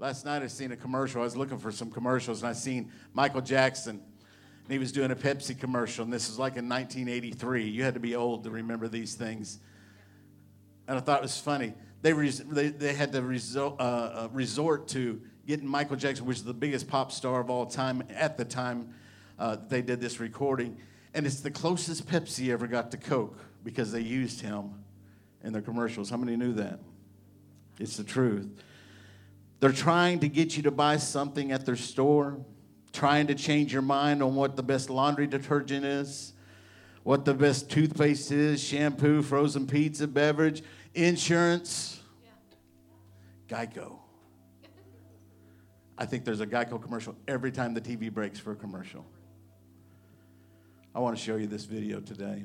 Last night I seen a commercial. I was looking for some commercials and I seen Michael Jackson. And he was doing a Pepsi commercial, and this was like in 1983. You had to be old to remember these things. And I thought it was funny. They, res- they, they had to resort, uh, uh, resort to getting Michael Jackson, which is the biggest pop star of all time at the time uh, they did this recording. And it's the closest Pepsi ever got to Coke because they used him in their commercials. How many knew that? It's the truth. They're trying to get you to buy something at their store, trying to change your mind on what the best laundry detergent is, what the best toothpaste is, shampoo, frozen pizza, beverage, insurance. Geico. I think there's a Geico commercial every time the TV breaks for a commercial. I want to show you this video today.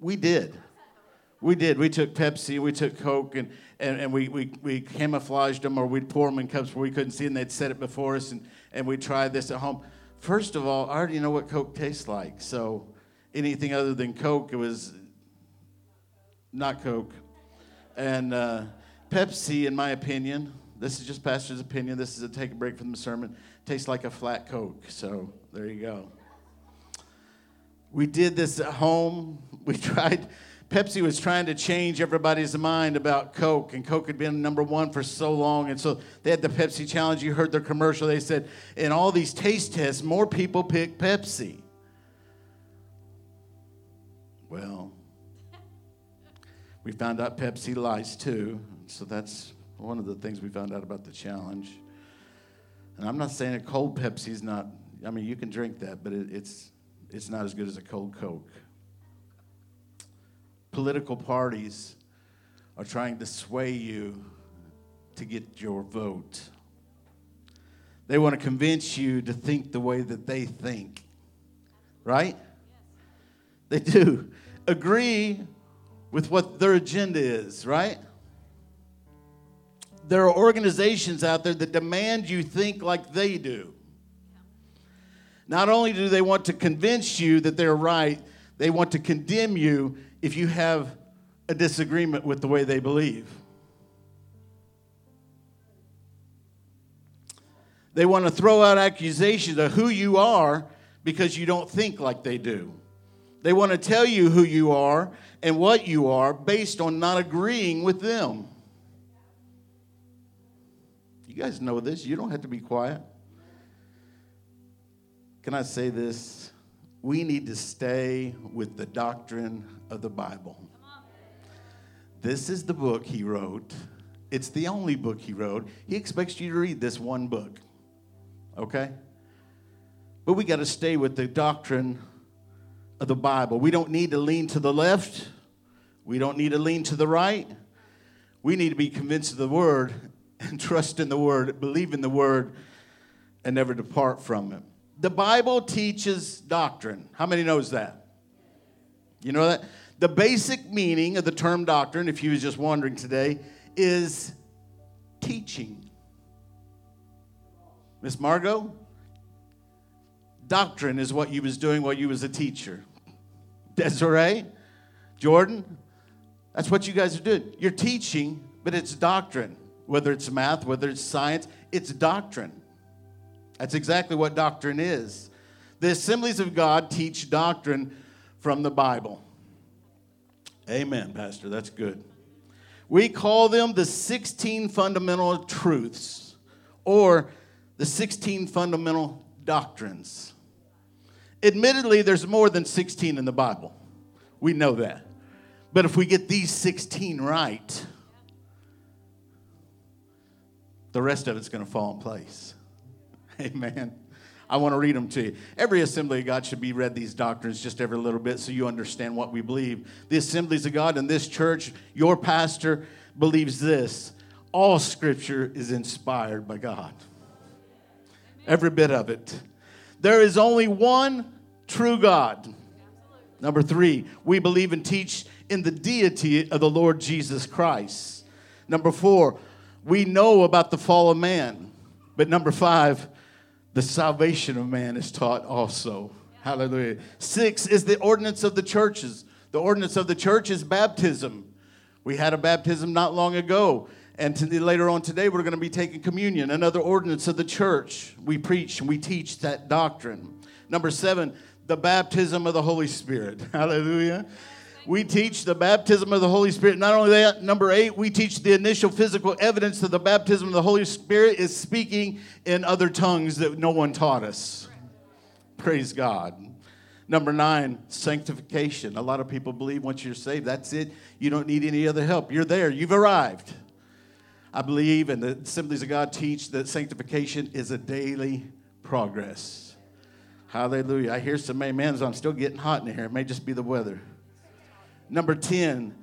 We did. We did. We took Pepsi, we took Coke, and, and, and we, we, we camouflaged them or we'd pour them in cups where we couldn't see, and they'd set it before us, and, and we tried this at home. First of all, I already know what Coke tastes like, so anything other than Coke, it was not Coke. And uh, Pepsi, in my opinion, this is just pastor's opinion. This is a take a break from the sermon. Tastes like a flat Coke. So there you go. We did this at home. We tried. Pepsi was trying to change everybody's mind about Coke, and Coke had been number one for so long. And so they had the Pepsi challenge. You heard their commercial. They said, in all these taste tests, more people pick Pepsi. Well, we found out Pepsi lies too. So that's one of the things we found out about the challenge. And I'm not saying a cold Pepsi is not, I mean, you can drink that, but it, it's, it's not as good as a cold Coke. Political parties are trying to sway you to get your vote. They want to convince you to think the way that they think, right? They do. Agree with what their agenda is, right? there are organizations out there that demand you think like they do. Not only do they want to convince you that they're right, they want to condemn you if you have a disagreement with the way they believe. They want to throw out accusations of who you are because you don't think like they do. They want to tell you who you are and what you are based on not agreeing with them. You guys know this. You don't have to be quiet. Can I say this? We need to stay with the doctrine of the Bible. This is the book he wrote. It's the only book he wrote. He expects you to read this one book. Okay? But we got to stay with the doctrine of the Bible. We don't need to lean to the left. We don't need to lean to the right. We need to be convinced of the word and trust in the word, believe in the word, and never depart from it. The Bible teaches doctrine. How many knows that? You know that? The basic meaning of the term doctrine, if you was just wondering today, is teaching. Miss Margot, doctrine is what you was doing while you was a teacher. Desiree, Jordan, that's what you guys are doing. You're teaching, but it's doctrine whether it's math, whether it's science, it's doctrine. That's exactly what doctrine is. The assemblies of God teach doctrine from the Bible. Amen, Pastor. That's good. We call them the 16 fundamental truths or the 16 fundamental doctrines. Admittedly, there's more than 16 in the Bible. We know that. But if we get these 16 right, the rest of it's going to fall in place. Amen. I want to read them to you. Every assembly of God should be read these doctrines just every little bit so you understand what we believe. The assemblies of God in this church, your pastor believes this all scripture is inspired by God. Every bit of it. There is only one true God. Number three, we believe and teach in the deity of the Lord Jesus Christ. Number four, we know about the fall of man. But number five, the salvation of man is taught also. Hallelujah. Six is the ordinance of the churches. The ordinance of the church is baptism. We had a baptism not long ago. And to, later on today, we're going to be taking communion, another ordinance of the church. We preach and we teach that doctrine. Number seven, the baptism of the Holy Spirit. Hallelujah. We teach the baptism of the Holy Spirit. Not only that, number eight, we teach the initial physical evidence that the baptism of the Holy Spirit is speaking in other tongues that no one taught us. Praise God. Number nine, sanctification. A lot of people believe once you're saved, that's it. You don't need any other help. You're there, you've arrived. I believe, and the Assemblies of God teach that sanctification is a daily progress. Hallelujah. I hear some amens. I'm still getting hot in here. It may just be the weather. Number 10,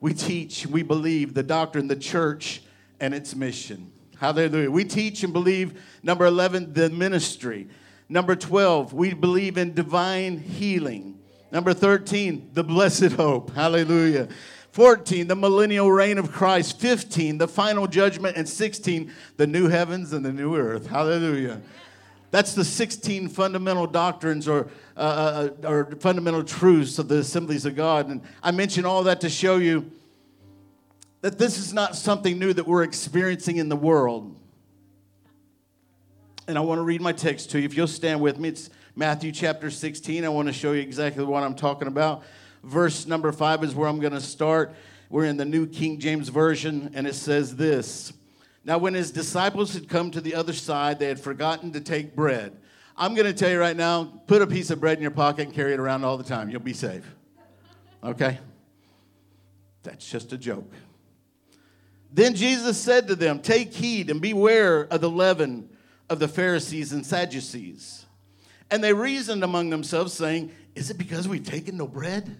we teach, we believe the doctrine, the church, and its mission. Hallelujah. We teach and believe, number 11, the ministry. Number 12, we believe in divine healing. Number 13, the blessed hope. Hallelujah. 14, the millennial reign of Christ. 15, the final judgment. And 16, the new heavens and the new earth. Hallelujah. That's the 16 fundamental doctrines or, uh, uh, uh, or fundamental truths of the assemblies of God. And I mention all that to show you that this is not something new that we're experiencing in the world. And I want to read my text to you. If you'll stand with me, it's Matthew chapter 16. I want to show you exactly what I'm talking about. Verse number five is where I'm going to start. We're in the New King James Version, and it says this. Now, when his disciples had come to the other side, they had forgotten to take bread. I'm going to tell you right now put a piece of bread in your pocket and carry it around all the time. You'll be safe. Okay? That's just a joke. Then Jesus said to them, Take heed and beware of the leaven of the Pharisees and Sadducees. And they reasoned among themselves, saying, Is it because we've taken no bread?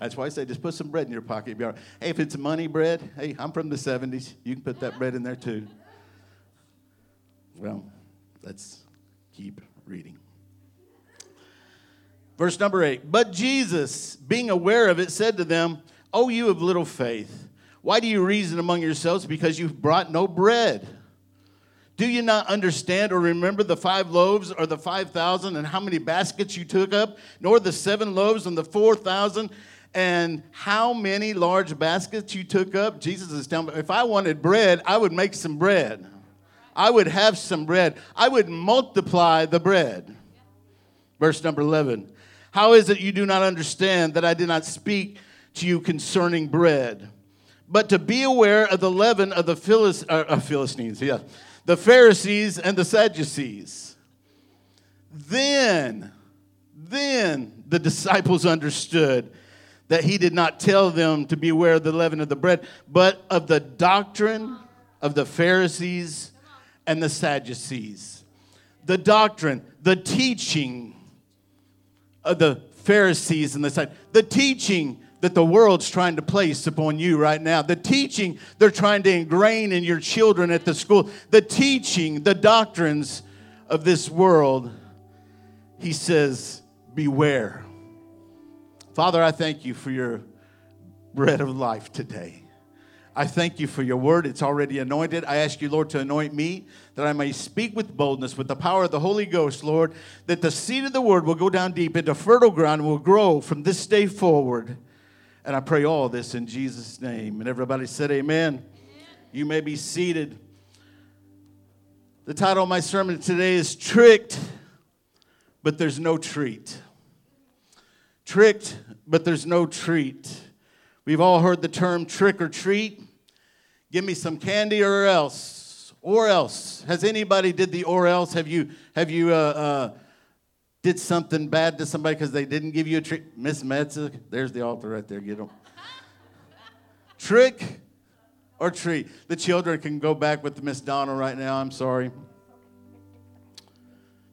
That's why I say just put some bread in your pocket. Hey, if it's money bread, hey, I'm from the 70s. You can put that bread in there too. Well, let's keep reading. Verse number eight. But Jesus, being aware of it, said to them, Oh, you of little faith, why do you reason among yourselves because you've brought no bread? Do you not understand or remember the five loaves or the 5,000 and how many baskets you took up, nor the seven loaves and the 4,000 and how many large baskets you took up. Jesus is telling me, if I wanted bread, I would make some bread. I would have some bread. I would multiply the bread. Verse number 11. How is it you do not understand that I did not speak to you concerning bread, but to be aware of the leaven of the uh, Philistines, yeah, the Pharisees and the Sadducees? Then, then the disciples understood that he did not tell them to beware of the leaven of the bread, but of the doctrine of the Pharisees and the Sadducees. The doctrine, the teaching of the Pharisees and the Sadducees, the teaching that the world's trying to place upon you right now, the teaching they're trying to ingrain in your children at the school, the teaching, the doctrines of this world, he says, beware. Father, I thank you for your bread of life today. I thank you for your word. It's already anointed. I ask you, Lord, to anoint me that I may speak with boldness, with the power of the Holy Ghost, Lord, that the seed of the word will go down deep into fertile ground and will grow from this day forward. And I pray all this in Jesus' name. And everybody said, Amen. Amen. You may be seated. The title of my sermon today is Tricked, but There's No Treat tricked, but there's no treat. We've all heard the term trick or treat. Give me some candy or else. Or else. Has anybody did the or else? Have you have you uh, uh, did something bad to somebody because they didn't give you a treat? Miss Metza, there's the altar right there. Get them. trick or treat. The children can go back with Miss Donna right now. I'm sorry.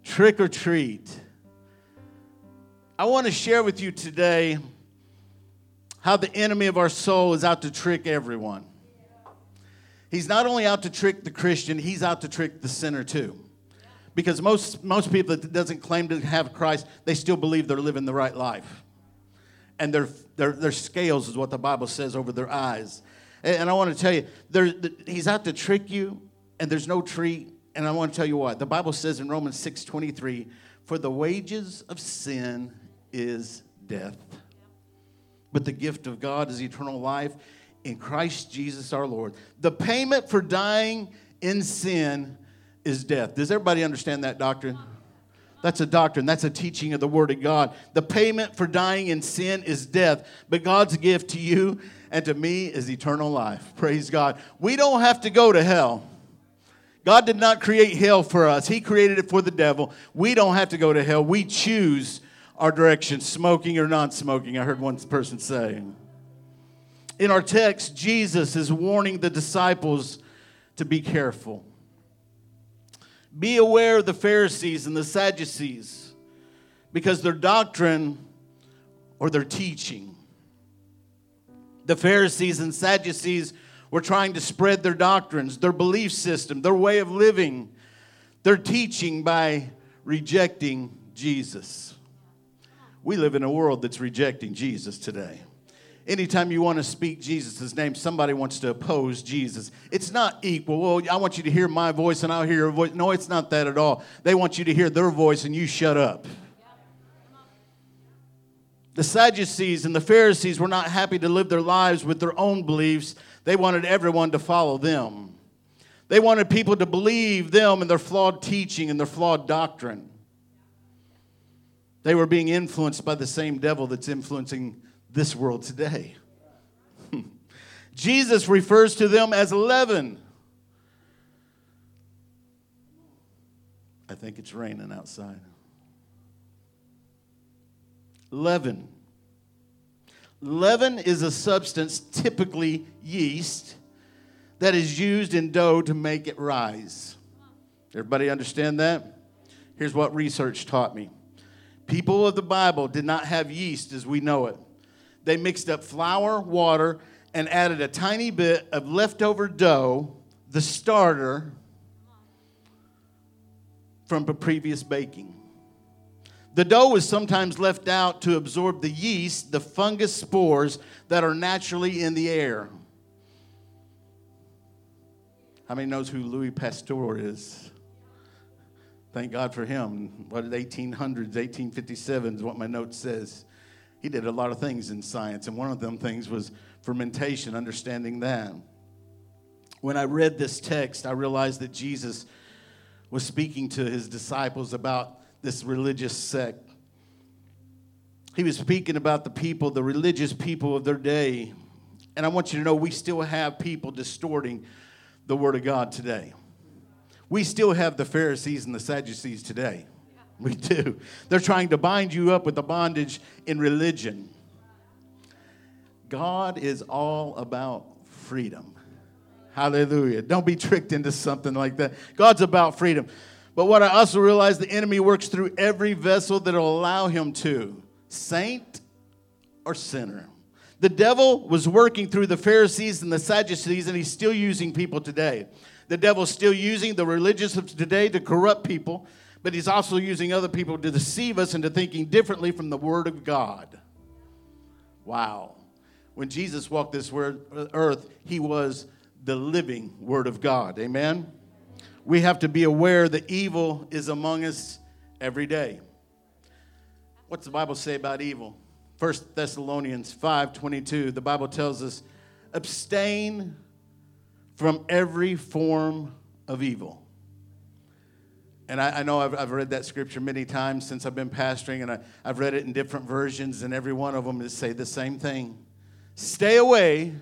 Trick or treat. I want to share with you today how the enemy of our soul is out to trick everyone. He's not only out to trick the Christian, he's out to trick the sinner too. Because most, most people that doesn't claim to have Christ, they still believe they're living the right life. And their, their, their scales is what the Bible says over their eyes. And, I want to tell you, there, he's out to trick you, and there's no treat. And I want to tell you what. The Bible says in Romans 6 23, for the wages of sin is death. But the gift of God is eternal life in Christ Jesus our Lord. The payment for dying in sin is death. Does everybody understand that doctrine? That's a doctrine. That's a teaching of the Word of God. The payment for dying in sin is death, but God's gift to you and to me is eternal life. Praise God. We don't have to go to hell. God did not create hell for us, He created it for the devil. We don't have to go to hell. We choose our direction, smoking or non smoking. I heard one person say. In our text, Jesus is warning the disciples to be careful. Be aware of the Pharisees and the Sadducees because their doctrine or their teaching. The Pharisees and Sadducees were trying to spread their doctrines, their belief system, their way of living, their teaching by rejecting Jesus. We live in a world that's rejecting Jesus today. Anytime you want to speak Jesus' name, somebody wants to oppose Jesus. It's not equal. Well, I want you to hear my voice and I'll hear your voice. No, it's not that at all. They want you to hear their voice and you shut up. The Sadducees and the Pharisees were not happy to live their lives with their own beliefs. They wanted everyone to follow them. They wanted people to believe them and their flawed teaching and their flawed doctrine. They were being influenced by the same devil that's influencing this world today. Jesus refers to them as leaven. I think it's raining outside. Leaven. Leaven is a substance, typically yeast, that is used in dough to make it rise. Everybody understand that? Here's what research taught me people of the Bible did not have yeast as we know it they mixed up flour, water, and added a tiny bit of leftover dough, the starter from previous baking. The dough was sometimes left out to absorb the yeast, the fungus spores that are naturally in the air. How many knows who Louis Pasteur is? Thank God for him. What 1800s, 1857 is what my note says he did a lot of things in science, and one of them things was fermentation, understanding that. When I read this text, I realized that Jesus was speaking to his disciples about this religious sect. He was speaking about the people, the religious people of their day. And I want you to know we still have people distorting the Word of God today. We still have the Pharisees and the Sadducees today. We do. They're trying to bind you up with the bondage in religion. God is all about freedom. Hallelujah. Don't be tricked into something like that. God's about freedom. But what I also realize the enemy works through every vessel that will allow him to, saint or sinner. The devil was working through the Pharisees and the Sadducees, and he's still using people today. The devil's still using the religious of today to corrupt people but he's also using other people to deceive us into thinking differently from the Word of God. Wow. When Jesus walked this earth, he was the living Word of God. Amen? We have to be aware that evil is among us every day. What's the Bible say about evil? 1 Thessalonians 5:22 the Bible tells us abstain from every form of evil. And I, I know I've, I've, read that scripture many times since I've been pastoring, and I, I've read it in different versions, and every one of them is say the same thing. Stay away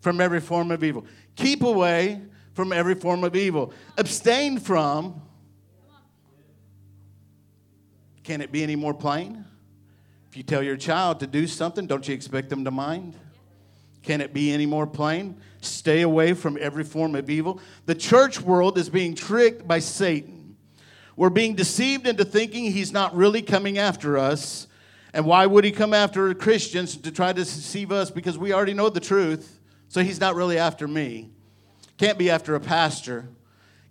from every form of evil. Keep away from every form of evil. Abstain from. Can it be any more plain? If you tell your child to do something, don't you expect them to mind? Can it be any more plain? Stay away from every form of evil. The church world is being tricked by Satan We're being deceived into thinking he's not really coming after us. And why would he come after Christians to try to deceive us? Because we already know the truth. So he's not really after me. Can't be after a pastor.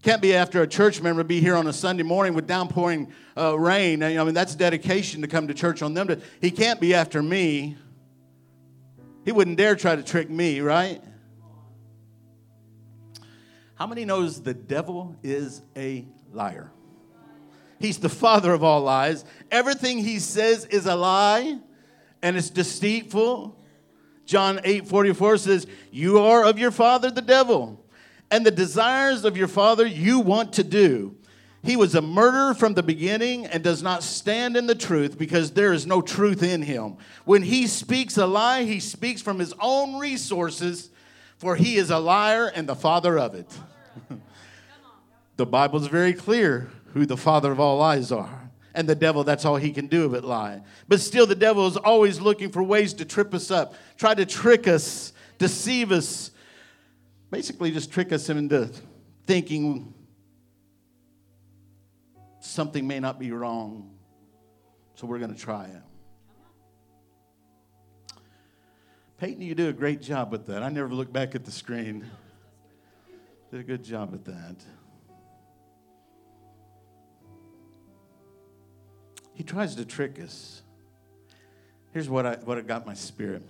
Can't be after a church member be here on a Sunday morning with downpouring uh, rain. I mean, that's dedication to come to church on them. To, he can't be after me. He wouldn't dare try to trick me, right? How many knows the devil is a liar? He's the father of all lies. Everything he says is a lie and it's deceitful. John 8 44 says, You are of your father, the devil, and the desires of your father you want to do. He was a murderer from the beginning and does not stand in the truth because there is no truth in him. When he speaks a lie, he speaks from his own resources, for he is a liar and the father of it. the Bible's very clear who the father of all lies are. And the devil, that's all he can do but lie. But still, the devil is always looking for ways to trip us up, try to trick us, deceive us, basically just trick us into thinking something may not be wrong. So we're going to try it. Peyton, you do a great job with that. I never look back at the screen. Did a good job at that. He tries to trick us. Here's what I, what I got my spirit.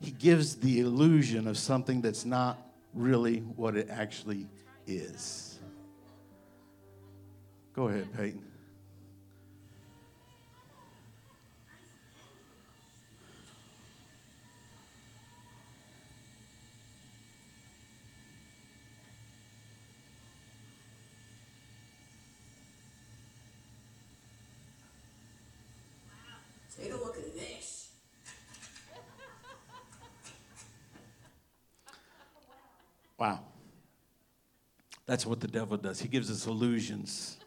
He gives the illusion of something that's not really what it actually is. Go ahead, Peyton. Take a look at this. wow. That's what the devil does. He gives us illusions.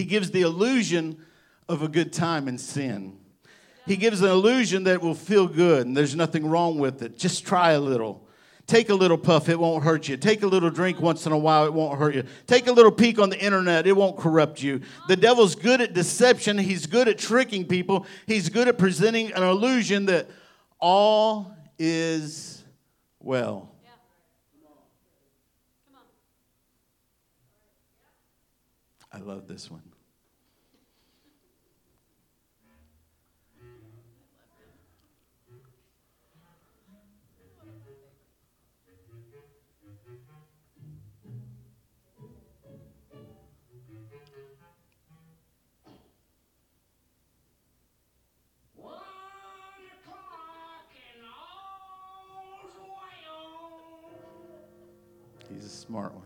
He gives the illusion of a good time in sin. He gives an illusion that will feel good and there's nothing wrong with it. Just try a little. Take a little puff, it won't hurt you. Take a little drink once in a while, it won't hurt you. Take a little peek on the internet, it won't corrupt you. The devil's good at deception, he's good at tricking people, he's good at presenting an illusion that all is well. I love this one. He's a smart one.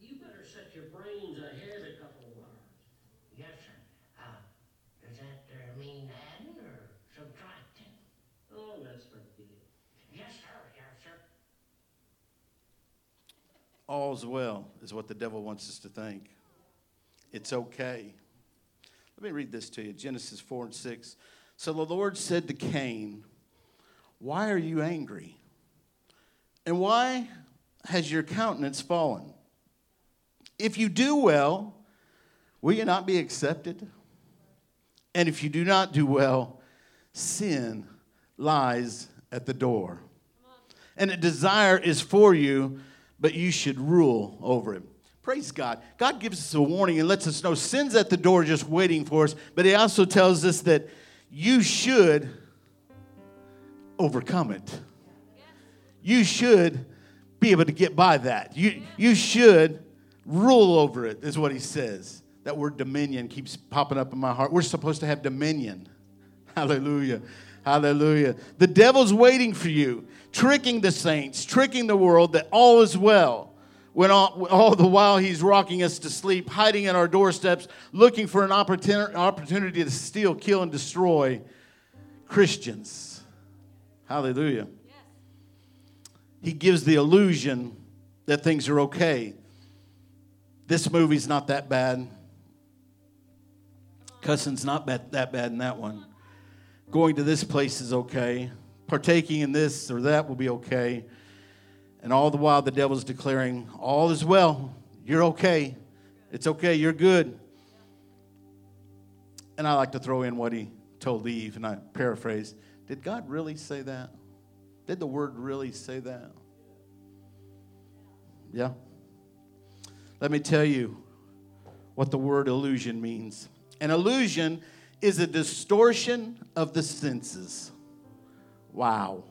You better set your brains ahead a couple of words. Yes, sir. Does that uh mean adding or subtract? Oh, that's pretty good. Yes, sir. Yes, sir. All's well, is what the devil wants us to think. It's okay. Let me read this to you Genesis 4 and 6. So the Lord said to Cain, Why are you angry? And why has your countenance fallen? If you do well, will you not be accepted? And if you do not do well, sin lies at the door. And a desire is for you, but you should rule over it. Praise God. God gives us a warning and lets us know sin's at the door just waiting for us, but He also tells us that you should overcome it. You should be able to get by that. You, you should rule over it, is what He says. That word dominion keeps popping up in my heart. We're supposed to have dominion. Hallelujah. Hallelujah. The devil's waiting for you tricking the saints, tricking the world that all is well. When all, all, the while he's rocking us to sleep, hiding at our doorsteps, looking for an opportunity to steal, kill, and destroy Christians. Hallelujah. Yes. He gives the illusion that things are okay. This movie's not that bad. Cussing's not bad, that bad in that one. Going to this place is okay partaking in this or that will be okay. And all the while, the devil's declaring, All is well. You're okay. It's okay. You're good. And I like to throw in what he told Eve, and I paraphrase Did God really say that? Did the word really say that? Yeah. Let me tell you what the word illusion means. An illusion is a distortion of the senses. Wow.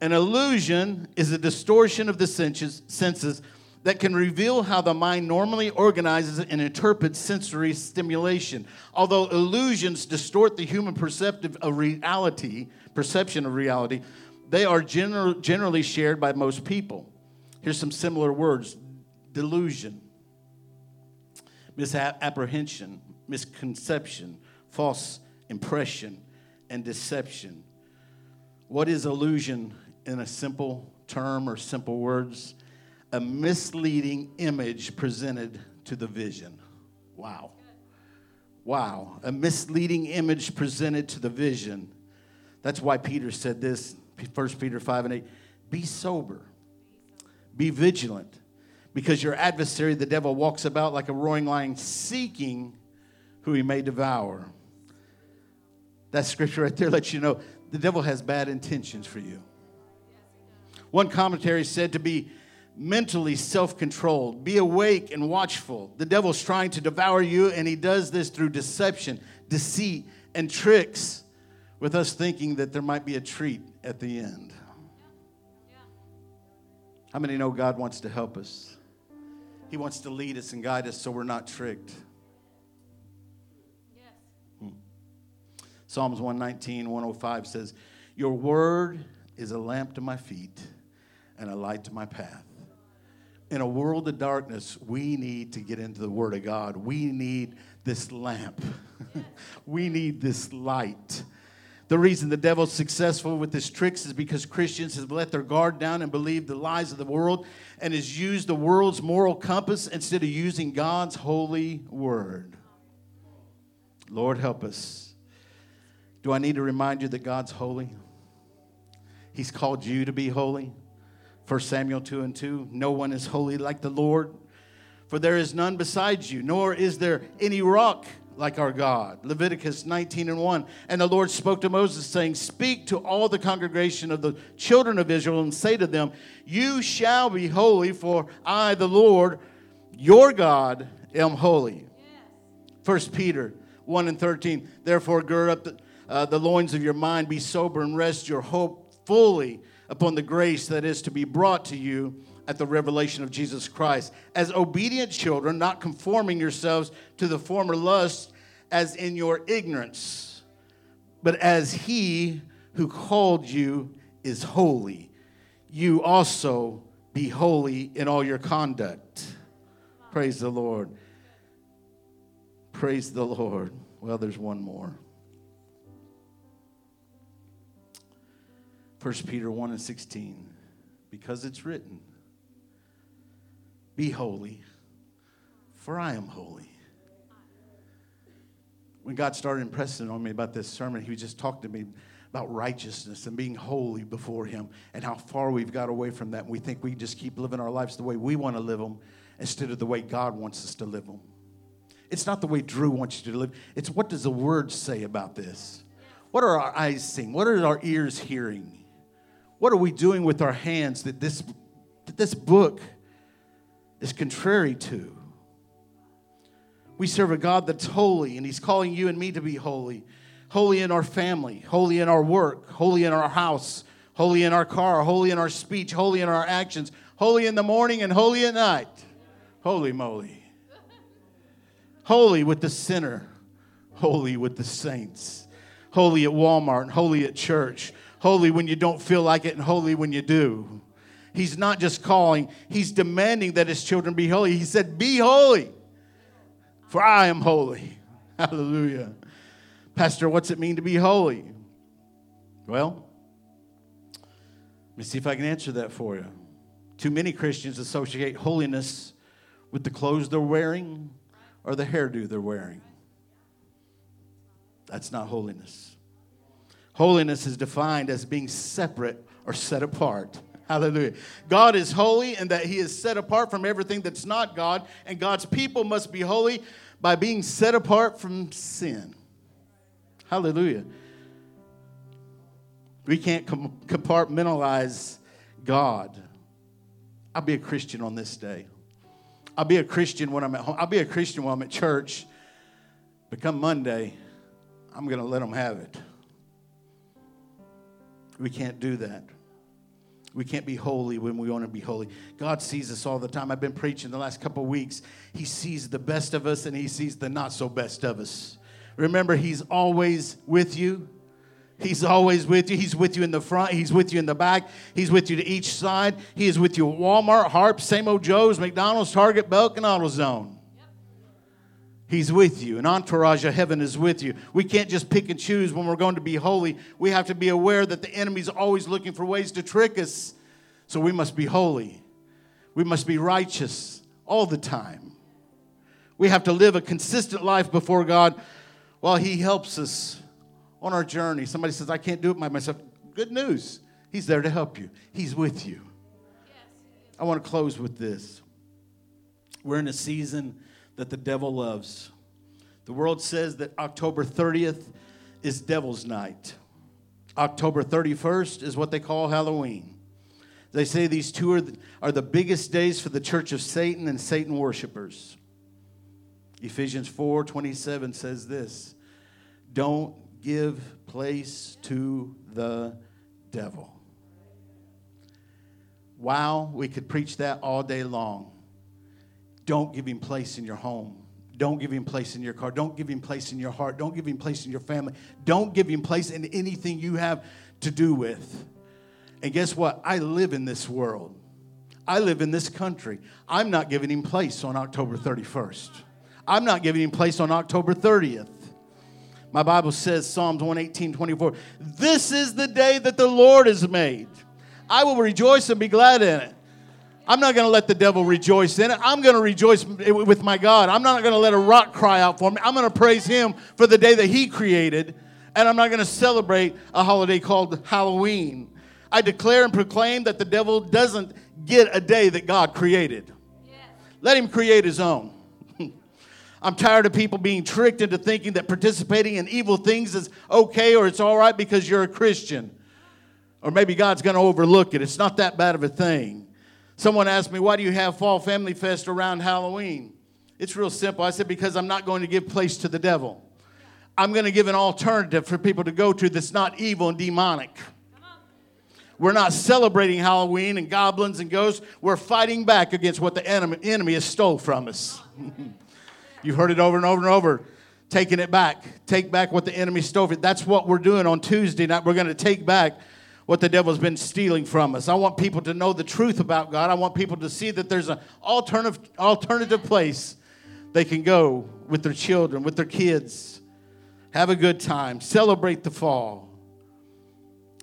An illusion is a distortion of the senses, that can reveal how the mind normally organizes and interprets sensory stimulation. Although illusions distort the human perceptive of reality, perception of reality, they are gener- generally shared by most people. Here's some similar words delusion, misapprehension, misconception, false impression, and deception. What is illusion in a simple term or simple words? A misleading image presented to the vision. Wow. Wow. A misleading image presented to the vision. That's why Peter said this, 1 Peter 5 and 8 Be sober, be vigilant, because your adversary, the devil, walks about like a roaring lion, seeking who he may devour. That scripture right there lets you know the devil has bad intentions for you. One commentary said to be mentally self controlled, be awake and watchful. The devil's trying to devour you, and he does this through deception, deceit, and tricks, with us thinking that there might be a treat at the end. How many know God wants to help us? He wants to lead us and guide us so we're not tricked. Hmm. Psalms 119, 105 says, Your word is a lamp to my feet and a light to my path. In a world of darkness, we need to get into the Word of God. We need this lamp, we need this light. The reason the devil's successful with his tricks is because Christians have let their guard down and believed the lies of the world and has used the world's moral compass instead of using God's holy word. Lord, help us. Do I need to remind you that God's holy? He's called you to be holy. 1 Samuel 2 and 2 No one is holy like the Lord, for there is none besides you, nor is there any rock like our God. Leviticus 19 and 1. And the Lord spoke to Moses, saying, Speak to all the congregation of the children of Israel and say to them, You shall be holy, for I, the Lord, your God, am holy. First Peter 1 and 13. Therefore, gird up the uh, the loins of your mind, be sober and rest your hope fully upon the grace that is to be brought to you at the revelation of Jesus Christ. As obedient children, not conforming yourselves to the former lusts as in your ignorance, but as he who called you is holy, you also be holy in all your conduct. Praise the Lord. Praise the Lord. Well, there's one more. 1 Peter 1 and 16. Because it's written, Be holy, for I am holy. When God started impressing on me about this sermon, He was just talking to me about righteousness and being holy before Him and how far we've got away from that. And we think we just keep living our lives the way we want to live them instead of the way God wants us to live them. It's not the way Drew wants you to live. It's what does the Word say about this? What are our eyes seeing? What are our ears hearing? What are we doing with our hands that this, that this book is contrary to? We serve a God that's holy, and He's calling you and me to be holy. Holy in our family, holy in our work, holy in our house, holy in our car, holy in our speech, holy in our actions, holy in the morning and holy at night. Holy moly. Holy with the sinner, holy with the saints, holy at Walmart, and holy at church, holy when you don't feel like it and holy when you do. He's not just calling, he's demanding that his children be holy. He said, Be holy, for I am holy. Hallelujah. Pastor, what's it mean to be holy? Well, let me see if I can answer that for you. Too many Christians associate holiness with the clothes they're wearing or the hairdo they're wearing. That's not holiness. Holiness is defined as being separate or set apart. Hallelujah. God is holy and that he is set apart from everything that's not God, and God's people must be holy by being set apart from sin. Hallelujah. We can't compartmentalize God. I'll be a Christian on this day. I'll be a Christian when I'm at home. I'll be a Christian when I'm at church. But come Monday, I'm going to let them have it. We can't do that. We can't be holy when we want to be holy. God sees us all the time. I've been preaching the last couple weeks. He sees the best of us and he sees the not so best of us. Remember, He's always with you. He's always with you. He's with you in the front. He's with you in the back. He's with you to each side. He is with you at Walmart, Harp, Same Old Joe's, McDonald's, Target, Belk, and AutoZone. He's with you. An entourage of heaven is with you. We can't just pick and choose when we're going to be holy. We have to be aware that the enemy's always looking for ways to trick us. So we must be holy. We must be righteous all the time. We have to live a consistent life before God while He helps us on our journey. Somebody says, I can't do it by myself. Good news. He's there to help you, He's with you. I want to close with this. We're in a season that the devil loves. The world says that October 30th is Devil's Night. October 31st is what they call Halloween. They say these two are the, are the biggest days for the church of Satan and Satan worshipers. Ephesians 4 27 says this Don't give place to the devil. Wow, we could preach that all day long. Don't give him place in your home. Don't give him place in your car. Don't give him place in your heart. Don't give him place in your family. Don't give him place in anything you have to do with. And guess what? I live in this world. I live in this country. I'm not giving him place on October 31st. I'm not giving him place on October 30th. My Bible says, Psalms 118, 24, this is the day that the Lord has made. I will rejoice and be glad in it. I'm not going to let the devil rejoice in it. I'm going to rejoice with my God. I'm not going to let a rock cry out for me. I'm going to praise him for the day that he created. And I'm not going to celebrate a holiday called Halloween. I declare and proclaim that the devil doesn't get a day that God created. Let him create his own. I'm tired of people being tricked into thinking that participating in evil things is okay or it's all right because you're a Christian. Or maybe God's going to overlook it. It's not that bad of a thing. Someone asked me, Why do you have Fall Family Fest around Halloween? It's real simple. I said, Because I'm not going to give place to the devil. I'm going to give an alternative for people to go to that's not evil and demonic. We're not celebrating Halloween and goblins and ghosts. We're fighting back against what the enemy, has stole from us. You've heard it over and over and over. Taking it back. Take back what the enemy stole. That's what we're doing on Tuesday night. We're going to take back what the devil's been stealing from us. I want people to know the truth about God. I want people to see that there's an alternative, alternative place they can go with their children, with their kids. Have a good time. Celebrate the fall.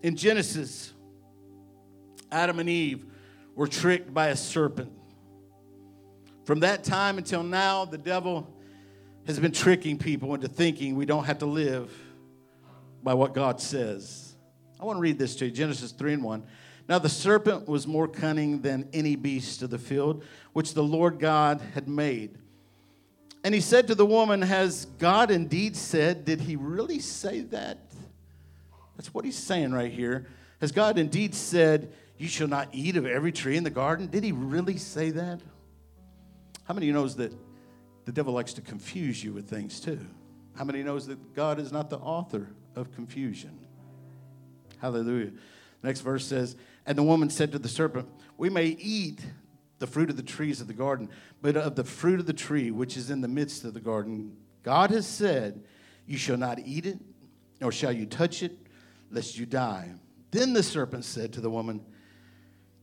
In Genesis, Adam and Eve were tricked by a serpent. From that time until now, the devil has been tricking people into thinking we don't have to live by what God says. I want to read this to you Genesis 3 and 1. Now the serpent was more cunning than any beast of the field which the Lord God had made. And he said to the woman, Has God indeed said? Did he really say that? That's what he's saying right here. Has God indeed said, You shall not eat of every tree in the garden? Did he really say that? How many knows that the devil likes to confuse you with things too? How many knows that God is not the author of confusion? Hallelujah. next verse says, And the woman said to the serpent, We may eat the fruit of the trees of the garden, but of the fruit of the tree which is in the midst of the garden, God has said, You shall not eat it, nor shall you touch it, lest you die. Then the serpent said to the woman,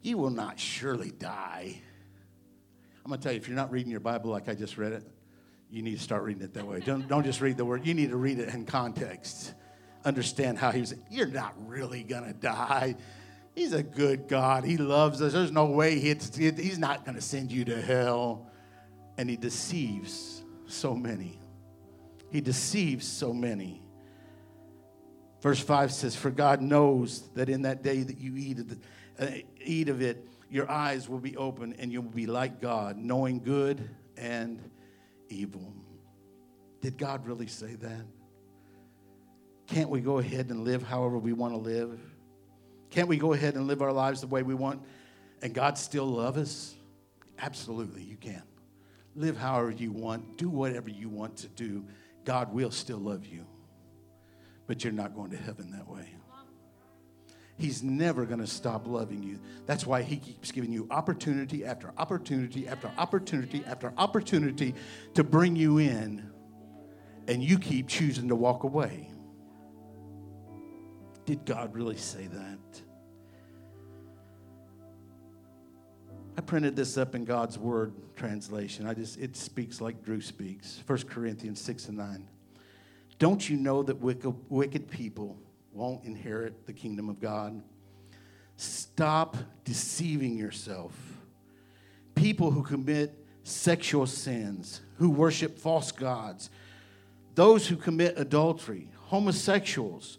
You will not surely die. I'm going to tell you, if you're not reading your Bible like I just read it, you need to start reading it that way. Don't, don't just read the word, you need to read it in context understand how he was. You're not really going to die. He's a good God. He loves us. There's no way he's, he's not going to send you to hell. And he deceives so many. He deceives so many. Verse 5 says, For God knows that in that day that you eat of, the, uh, eat of it, your eyes will be open and you'll be like God, knowing good and evil. Did God really say that? Can't we go ahead and live however we want to live? Can't we go ahead and live our lives the way we want and God still love us? Absolutely, you can. Live however you want, do whatever you want to do. God will still love you. But you're not going to heaven that way. He's never going to stop loving you. That's why he keeps giving you opportunity after opportunity after opportunity after opportunity to bring you in, and you keep choosing to walk away. Did God really say that? I printed this up in God's Word translation. I just it speaks like Drew speaks. 1 Corinthians 6 and 9. Don't you know that wicked, wicked people won't inherit the kingdom of God. Stop deceiving yourself. People who commit sexual sins, who worship false gods, those who commit adultery, homosexuals,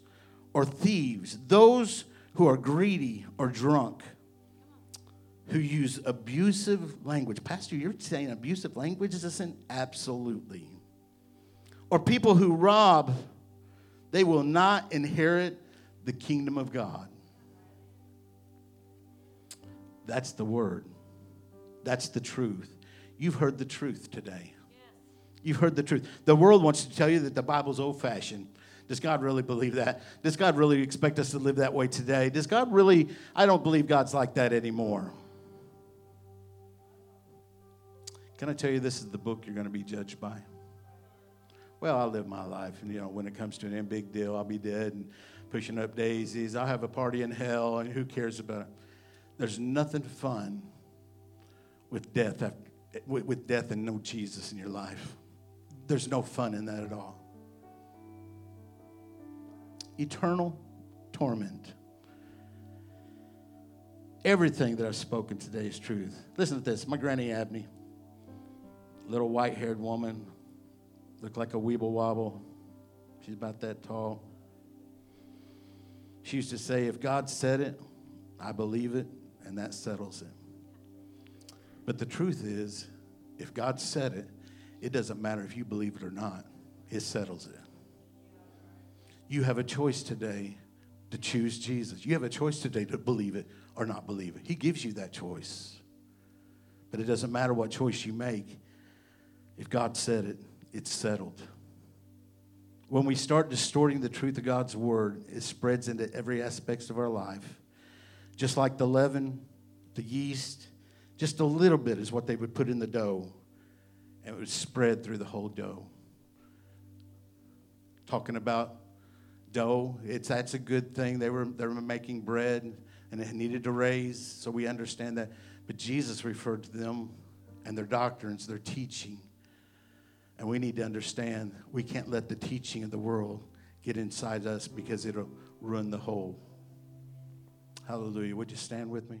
or thieves, those who are greedy or drunk, who use abusive language. Pastor, you're saying abusive language is a sin? Absolutely. Or people who rob they will not inherit the kingdom of God. That's the word. That's the truth. You've heard the truth today. You've heard the truth. The world wants to tell you that the Bible's old fashioned. Does God really believe that? Does God really expect us to live that way today? Does God really? I don't believe God's like that anymore. Can I tell you this is the book you're going to be judged by? well, I'll live my life. And, you know, when it comes to an end, big deal. I'll be dead and pushing up daisies. I'll have a party in hell, and who cares about it? There's nothing fun with death, after, with, with death and no Jesus in your life. There's no fun in that at all. Eternal torment. Everything that I've spoken today is truth. Listen to this. My granny Abney, little white haired woman, Looked like a weeble wobble. She's about that tall. She used to say, If God said it, I believe it, and that settles it. But the truth is, if God said it, it doesn't matter if you believe it or not, it settles it. You have a choice today to choose Jesus. You have a choice today to believe it or not believe it. He gives you that choice. But it doesn't matter what choice you make. If God said it, it's settled. When we start distorting the truth of God's word, it spreads into every aspect of our life. Just like the leaven, the yeast, just a little bit is what they would put in the dough, and it would spread through the whole dough. Talking about dough, it's that's a good thing. They were they were making bread and it needed to raise, so we understand that. But Jesus referred to them and their doctrines, their teaching and we need to understand we can't let the teaching of the world get inside us because it'll ruin the whole. Hallelujah. Would you stand with me?